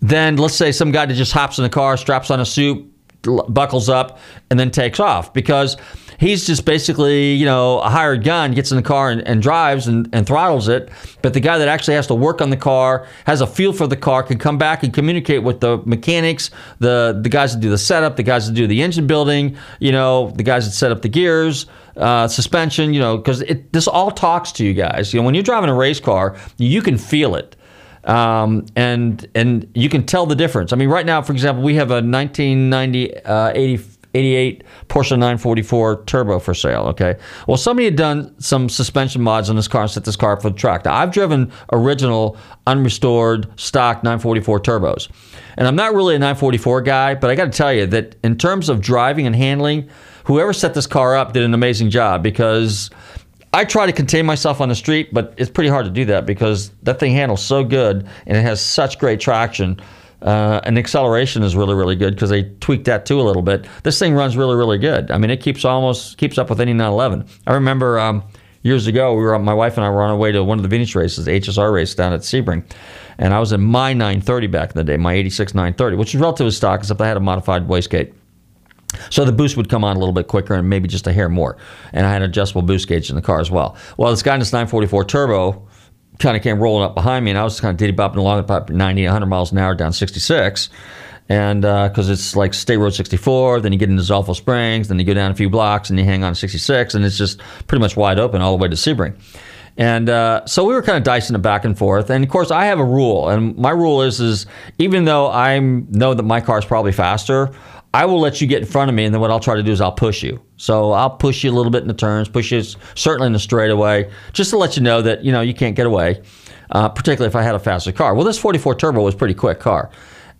than, let's say, some guy that just hops in the car, straps on a suit, buckles up, and then takes off because he's just basically, you know, a hired gun, gets in the car and, and drives and, and, throttles it. But the guy that actually has to work on the car, has a feel for the car, can come back and communicate with the mechanics, the the guys that do the setup, the guys that do the engine building, you know, the guys that set up the gears, uh, suspension, you know, because this all talks to you guys. You know, when you're driving a race car, you can feel it. Um, and and you can tell the difference. I mean, right now, for example, we have a 1990 uh, 80, 88 Porsche 944 Turbo for sale. Okay, well, somebody had done some suspension mods on this car and set this car up for the track. Now, I've driven original, unrestored, stock 944 turbos, and I'm not really a 944 guy, but I got to tell you that in terms of driving and handling, whoever set this car up did an amazing job because I try to contain myself on the street, but it's pretty hard to do that because that thing handles so good and it has such great traction. Uh, and acceleration is really, really good because they tweaked that too a little bit. This thing runs really, really good. I mean, it keeps almost keeps up with any 911. I remember um, years ago, we were my wife and I were on our way to one of the vintage races, the HSR race down at Sebring, and I was in my 930 back in the day, my 86 930, which was relatively stock, except I had a modified wastegate. So the boost would come on a little bit quicker and maybe just a hair more. And I had an adjustable boost gauge in the car as well. Well, this guy in this 944 turbo kind of came rolling up behind me, and I was kind of diddy bopping along about 90, 100 miles an hour down 66. And because it's like State Road 64, then you get into Zolfo Springs, then you go down a few blocks and you hang on to 66, and it's just pretty much wide open all the way to Sebring. And uh, so we were kind of dicing it back and forth. And of course, I have a rule, and my rule is is even though I know that my car is probably faster, I will let you get in front of me, and then what I'll try to do is I'll push you. So I'll push you a little bit in the turns, push you certainly in the straightaway, just to let you know that you know you can't get away. Uh, particularly if I had a faster car. Well, this 44 Turbo was a pretty quick car.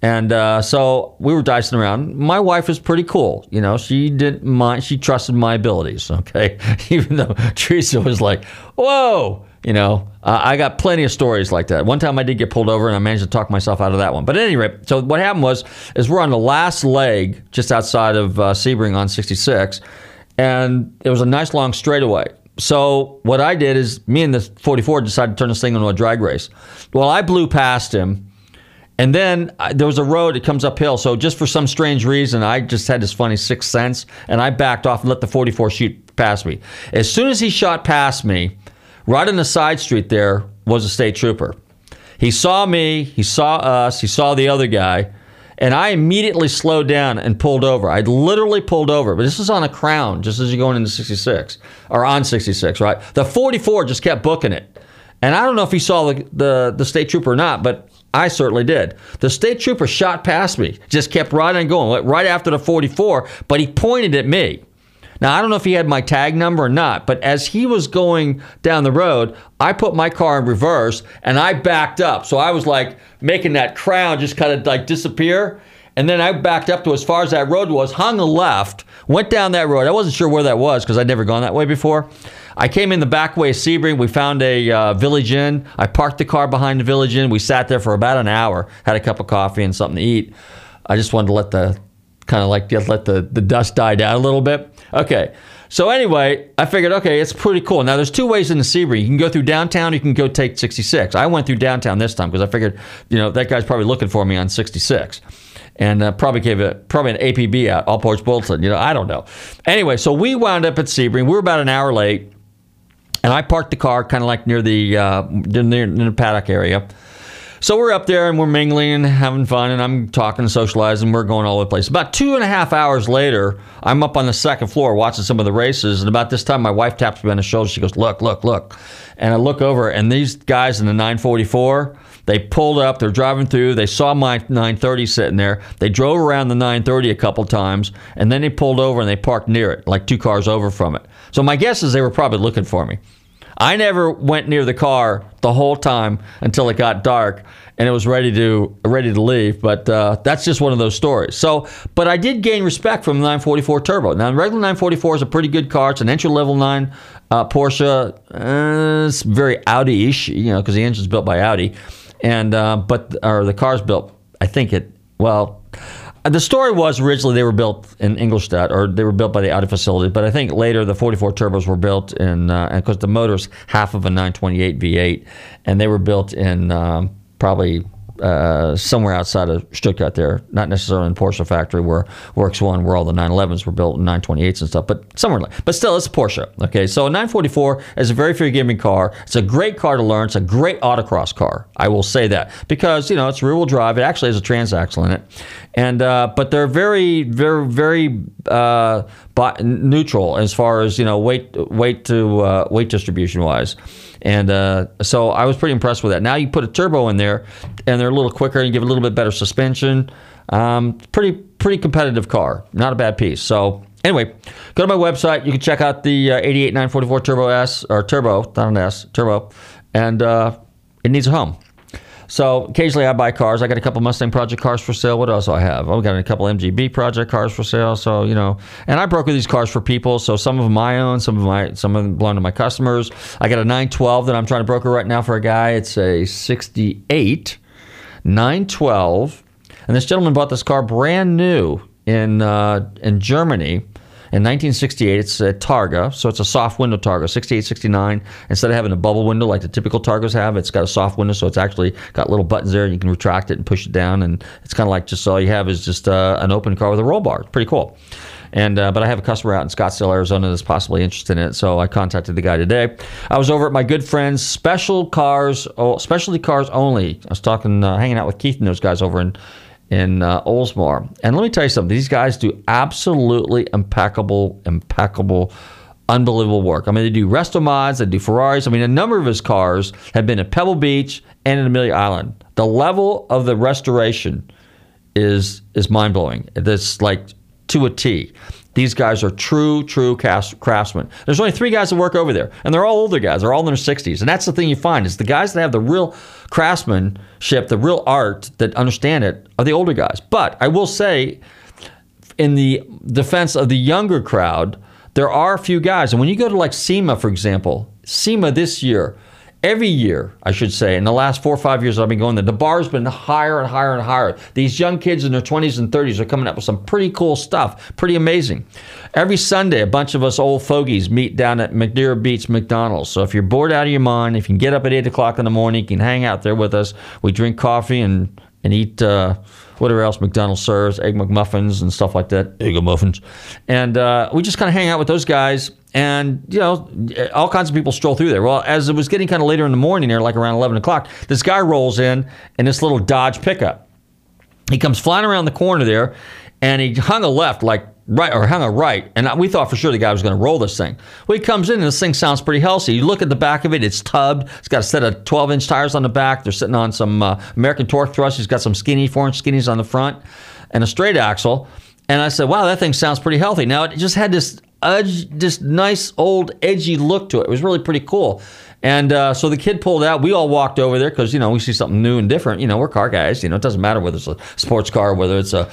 And uh, so we were dicing around. My wife was pretty cool. You know, she didn't mind. She trusted my abilities. Okay, even though Teresa was like, "Whoa," you know. Uh, I got plenty of stories like that. One time I did get pulled over, and I managed to talk myself out of that one. But at any rate, so what happened was, is we're on the last leg just outside of uh, Sebring on 66, and it was a nice long straightaway. So what I did is, me and the 44 decided to turn this thing into a drag race. Well, I blew past him. And then there was a road that comes uphill. So just for some strange reason, I just had this funny sixth sense, and I backed off and let the 44 shoot past me. As soon as he shot past me, right on the side street there was a state trooper. He saw me, he saw us, he saw the other guy, and I immediately slowed down and pulled over. I literally pulled over, but this is on a crown, just as you're going into 66 or on 66, right? The 44 just kept booking it. And I don't know if he saw the, the, the state trooper or not, but I certainly did. The state trooper shot past me, just kept right on going, right after the 44, but he pointed at me. Now, I don't know if he had my tag number or not, but as he was going down the road, I put my car in reverse and I backed up. So I was like making that crown just kind of like disappear. And then I backed up to as far as that road was, hung a left, went down that road. I wasn't sure where that was because I'd never gone that way before. I came in the back way of Sebring. We found a uh, Village Inn. I parked the car behind the Village Inn. We sat there for about an hour, had a cup of coffee and something to eat. I just wanted to let the kind of like just let the, the dust die down a little bit. Okay. So anyway, I figured, okay, it's pretty cool. Now, there's two ways in the Sebring. You can go through downtown. You can go take 66. I went through downtown this time because I figured, you know, that guy's probably looking for me on 66 and uh, probably gave it probably an APB out, all ports bulletin. You know, I don't know. Anyway, so we wound up at Sebring. We were about an hour late, and I parked the car kind of like near the uh, near, near the paddock area. So we're up there and we're mingling and having fun, and I'm talking and socializing. We're going all over the place. About two and a half hours later, I'm up on the second floor watching some of the races, and about this time, my wife taps me on the shoulder. She goes, "Look, look, look," and I look over, and these guys in the 944. They pulled up. They're driving through. They saw my 930 sitting there. They drove around the 930 a couple times, and then they pulled over and they parked near it, like two cars over from it. So my guess is they were probably looking for me. I never went near the car the whole time until it got dark and it was ready to ready to leave. But uh, that's just one of those stories. So, but I did gain respect from the 944 Turbo. Now, the regular 944 is a pretty good car. It's an entry level nine uh, Porsche. Uh, it's very Audi-ish, you know, because the engine's built by Audi, and uh, but or the car's built. I think it well. The story was originally they were built in Ingolstadt, or they were built by the Audi facility. But I think later the 44 turbos were built in, because the motor's half of a 928 V8, and they were built in um, probably uh, somewhere outside of Stuttgart there, not necessarily in Porsche factory where Works One, where all the 911s were built and 928s and stuff, but somewhere like. But still, it's Porsche. Okay, so a 944 is a very forgiving car. It's a great car to learn. It's a great autocross car. I will say that because you know it's rear wheel drive. It actually has a transaxle in it, and uh, but they're very, very, very uh, neutral as far as you know weight, weight to uh, weight distribution wise. And uh, so I was pretty impressed with that. Now you put a turbo in there, and they're a little quicker, and you give a little bit better suspension. Um, pretty pretty competitive car, not a bad piece. So anyway, go to my website. You can check out the uh, 88 944 Turbo S or Turbo, not an S, Turbo, and uh, it needs a home. So occasionally I buy cars. I got a couple Mustang Project cars for sale. What else do I have? I've got a couple MGB Project cars for sale. So you know, and I broker these cars for people. So some of them I own, some of my some of them belong to my customers. I got a 912 that I'm trying to broker right now for a guy. It's a 68 912, and this gentleman bought this car brand new in uh, in Germany. In 1968, it's a Targa, so it's a soft window Targa. 68, 69, instead of having a bubble window like the typical Targas have, it's got a soft window, so it's actually got little buttons there. And you can retract it and push it down, and it's kind of like just all you have is just uh, an open car with a roll bar. It's pretty cool. And uh, but I have a customer out in Scottsdale, Arizona that's possibly interested in it, so I contacted the guy today. I was over at my good friends Special Cars, oh, Specialty Cars Only. I was talking, uh, hanging out with Keith and those guys over in in uh, Oldsmar. And let me tell you something: these guys do absolutely impeccable, impeccable. Unbelievable work. I mean, they do resto mods, they do Ferraris. I mean, a number of his cars have been at Pebble Beach and in Amelia Island. The level of the restoration is is mind blowing. It's like to a T. These guys are true, true craftsmen. There's only three guys that work over there, and they're all older guys. They're all in their 60s, and that's the thing you find is the guys that have the real craftsmanship, the real art that understand it, are the older guys. But I will say, in the defense of the younger crowd, there are a few guys, and when you go to like SEMA, for example, SEMA this year every year, I should say, in the last four or five years I've been going there, the bar's been higher and higher and higher. These young kids in their 20s and 30s are coming up with some pretty cool stuff, pretty amazing. Every Sunday, a bunch of us old fogies meet down at McNair Beach McDonald's. So if you're bored out of your mind, if you can get up at 8 o'clock in the morning, you can hang out there with us. We drink coffee and, and eat. Uh, whatever else McDonald's serves, egg McMuffins and stuff like that, egg muffins, and uh, we just kind of hang out with those guys and you know all kinds of people stroll through there. Well as it was getting kind of later in the morning there like around 11 o'clock this guy rolls in in this little dodge pickup. He comes flying around the corner there and he hung a left like right or hung a right and we thought for sure the guy was going to roll this thing. Well he comes in and this thing sounds pretty healthy. You look at the back of it it's tubbed. It's got a set of 12 inch tires on the back. They're sitting on some uh, american torque thrust. He's got some skinny four inch skinnies on the front and a straight axle. And I said, wow, that thing sounds pretty healthy. Now, it just had this edge, this nice old edgy look to it. It was really pretty cool. And uh, so the kid pulled out. We all walked over there because, you know, we see something new and different. You know, we're car guys. You know, it doesn't matter whether it's a sports car, whether it's a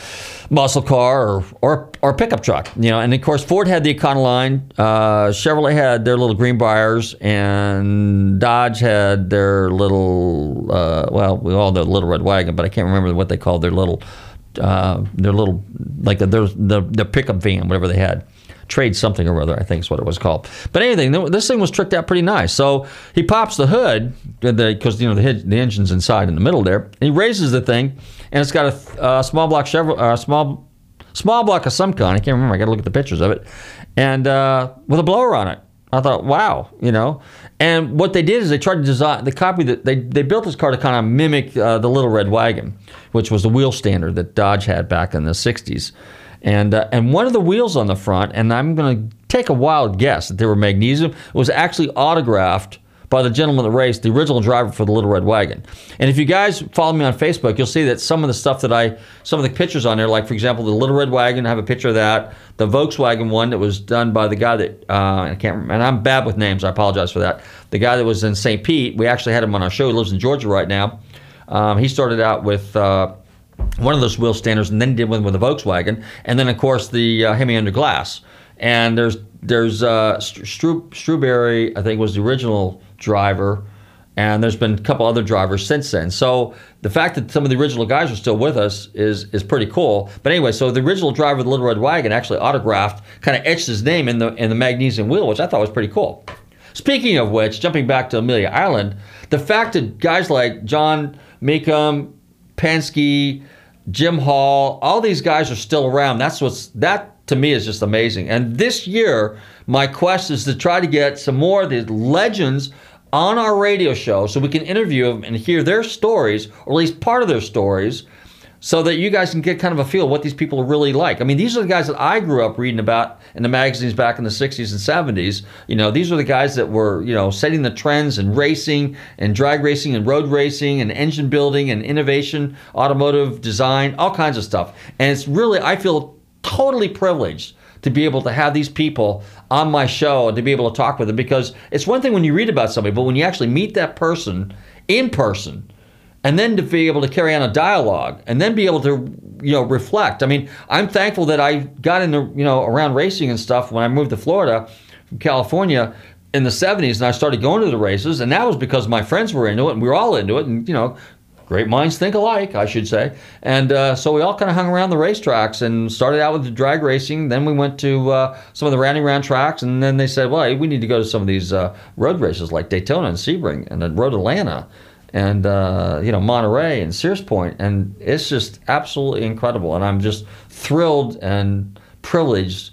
muscle car or, or, or pickup truck. You know, and of course, Ford had the Econoline. Uh, Chevrolet had their little Greenbriers. And Dodge had their little, uh, well, we all know the little red wagon, but I can't remember what they called their little uh, their little like the, the the pickup van, whatever they had. Trade something or other, I think is what it was called. But anything, this thing was tricked out pretty nice. So he pops the hood because you know the, the engine's inside in the middle there. he raises the thing, and it's got a, a small block Chevrolet, uh, small small block of some kind. I can't remember. I got to look at the pictures of it, and uh, with a blower on it. I thought, wow, you know. And what they did is they tried to design the copy that they they built this car to kind of mimic uh, the Little Red Wagon, which was the wheel standard that Dodge had back in the '60s. And uh, and one of the wheels on the front, and I'm going to take a wild guess that they were magnesium, was actually autographed by the gentleman that raced the original driver for the Little Red Wagon. And if you guys follow me on Facebook, you'll see that some of the stuff that I, some of the pictures on there, like for example, the Little Red Wagon, I have a picture of that. The Volkswagen one that was done by the guy that, uh, I can't remember, and I'm bad with names, I apologize for that. The guy that was in St. Pete, we actually had him on our show. He lives in Georgia right now. Um, he started out with, uh, one of those wheel standards, and then did one with a Volkswagen, and then of course the uh, Hemi under glass. And there's there's uh, Stru- I think was the original driver, and there's been a couple other drivers since then. So the fact that some of the original guys are still with us is is pretty cool. But anyway, so the original driver of the Little Red Wagon actually autographed, kind of etched his name in the in the magnesium wheel, which I thought was pretty cool. Speaking of which, jumping back to Amelia Island, the fact that guys like John Mecom, Penske, Jim Hall, all these guys are still around. That's what's that to me is just amazing. And this year, my quest is to try to get some more of these legends on our radio show so we can interview them and hear their stories, or at least part of their stories, so that you guys can get kind of a feel of what these people are really like. I mean, these are the guys that I grew up reading about in the magazines back in the 60s and 70s. You know, these are the guys that were, you know, setting the trends in racing and drag racing and road racing and engine building and innovation, automotive design, all kinds of stuff. And it's really, I feel totally privileged to be able to have these people on my show and to be able to talk with them because it's one thing when you read about somebody, but when you actually meet that person in person, and then to be able to carry on a dialogue and then be able to you know reflect i mean i'm thankful that i got into you know around racing and stuff when i moved to florida from california in the 70s and i started going to the races and that was because my friends were into it and we were all into it and you know great minds think alike, I should say. And uh, so we all kind of hung around the racetracks and started out with the drag racing. Then we went to uh, some of the rounding round tracks, and then they said, well, we need to go to some of these uh, road races like Daytona and Sebring and then Road Atlanta and uh, you know Monterey and Sears Point, and it's just absolutely incredible. And I'm just thrilled and privileged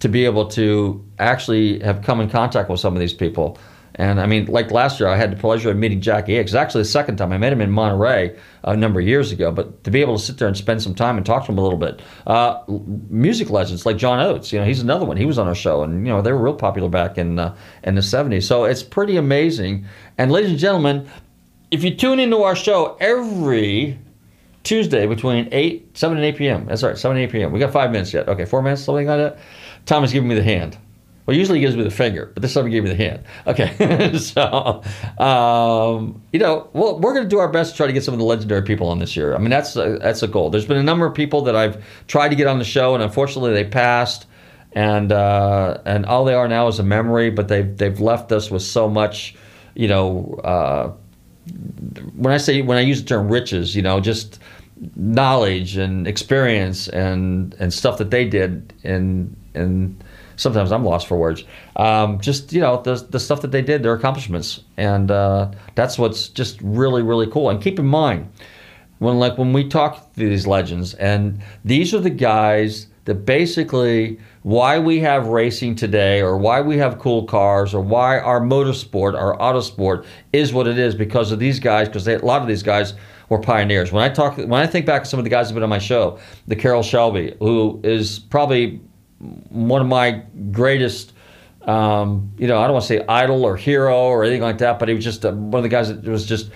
to be able to actually have come in contact with some of these people. And I mean, like last year, I had the pleasure of meeting Jackie Ickx. Actually, the second time I met him in Monterey a number of years ago. But to be able to sit there and spend some time and talk to him a little bit, uh, music legends like John Oates, you know, he's another one. He was on our show, and you know, they were real popular back in uh, in the '70s. So it's pretty amazing. And ladies and gentlemen, if you tune into our show every Tuesday between 8, 7 and 8 p.m. That's right, 7 and 8 p.m. We got five minutes yet. Okay, four minutes, something like that. Tom is giving me the hand. Well, usually he gives me the finger, but this time he gave me the hand. Okay, so um, you know, well, we're going to do our best to try to get some of the legendary people on this year. I mean, that's a, that's a goal. There's been a number of people that I've tried to get on the show, and unfortunately, they passed, and uh, and all they are now is a memory. But they've they've left us with so much, you know. Uh, when I say when I use the term riches, you know, just knowledge and experience and and stuff that they did and and sometimes I'm lost for words. Um, just you know the the stuff that they did, their accomplishments, and uh, that's what's just really really cool. And keep in mind when like when we talk to these legends, and these are the guys that basically why we have racing today or why we have cool cars or why our motorsport our autosport is what it is because of these guys because a lot of these guys were pioneers. When i talk when i think back to some of the guys who've been on my show the carroll shelby who is probably one of my greatest um, you know i don't want to say idol or hero or anything like that but he was just uh, one of the guys that was just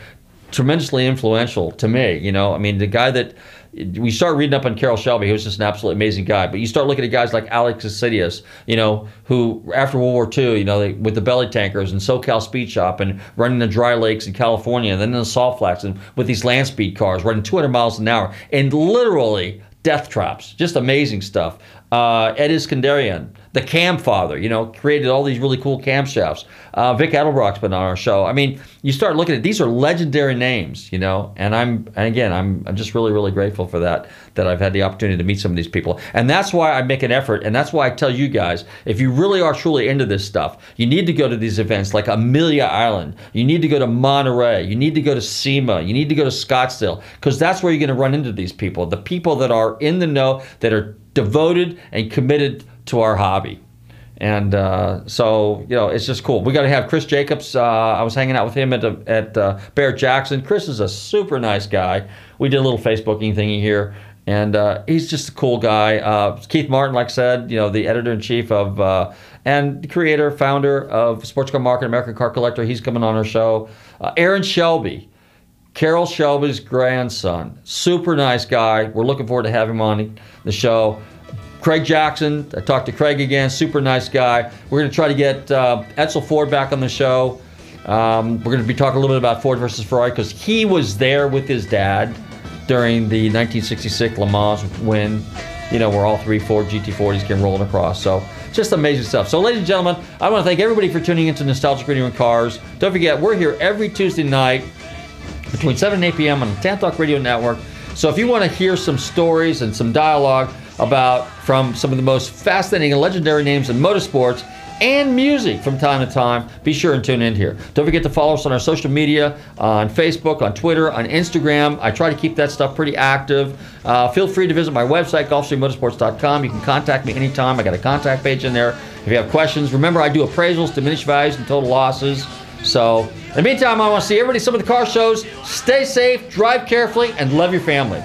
tremendously influential to me you know? I mean the guy that we start reading up on Carroll Shelby, who was just an absolutely amazing guy. But you start looking at guys like Alex Xydias, you know, who after World War II, you know, they, with the belly tankers and SoCal Speed Shop and running the dry lakes in California, and then in the salt flats and with these land speed cars running 200 miles an hour and literally death traps, just amazing stuff. Uh, Ed Iskenderian, the cam father, you know, created all these really cool camshafts. Uh, Vic Edelbrock's been on our show. I mean, you start looking at these are legendary names, you know, and I'm and again I'm I'm just really really grateful for that that I've had the opportunity to meet some of these people, and that's why I make an effort, and that's why I tell you guys if you really are truly into this stuff, you need to go to these events like Amelia Island, you need to go to Monterey, you need to go to SEMA, you need to go to Scottsdale, because that's where you're going to run into these people, the people that are in the know that are devoted and committed to our hobby. And uh, so, you know, it's just cool. We got to have Chris Jacobs. Uh, I was hanging out with him at, at uh, Barrett Jackson. Chris is a super nice guy. We did a little Facebooking thingy here, and uh, he's just a cool guy. Uh, Keith Martin, like I said, you know, the editor in chief of uh, and creator, founder of Sports Car Market, American Car Collector. He's coming on our show. Aaron Shelby, Carroll Shelby's grandson, super nice guy. We're looking forward to having him on the show. Craig Jackson, I talked to Craig again, super nice guy. We're going to try to get uh, Edsel Ford back on the show. Um, we're going to be talking a little bit about Ford versus Ferrari because he was there with his dad during the 1966 Le Mans win, you know, where all three Ford GT40s came rolling across. So just amazing stuff. So, ladies and gentlemen, I want to thank everybody for tuning into Nostalgic Radio and Cars. Don't forget, we're here every Tuesday night between 7 and 8 p.m. on the Tan Talk Radio Network. So if you want to hear some stories and some dialogue about from some of the most fascinating and legendary names in motorsports and music from time to time, be sure and tune in here. Don't forget to follow us on our social media on Facebook, on Twitter, on Instagram. I try to keep that stuff pretty active. Uh, feel free to visit my website, GulfstreamMotorsports.com. You can contact me anytime. I got a contact page in there. If you have questions, remember I do appraisals, diminished values, and total losses. So, in the meantime, I want to see everybody some of the car shows. Stay safe, drive carefully, and love your family.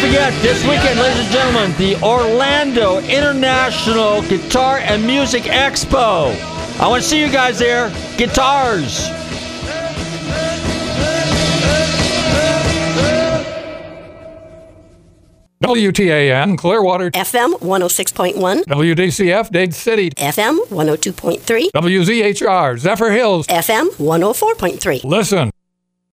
Forget, this weekend, ladies and gentlemen, the Orlando International Guitar and Music Expo. I want to see you guys there. Guitars. WTAN Clearwater, FM 106.1, WDCF Dade City, FM 102.3, WZHR Zephyr Hills. FM 104.3. Listen.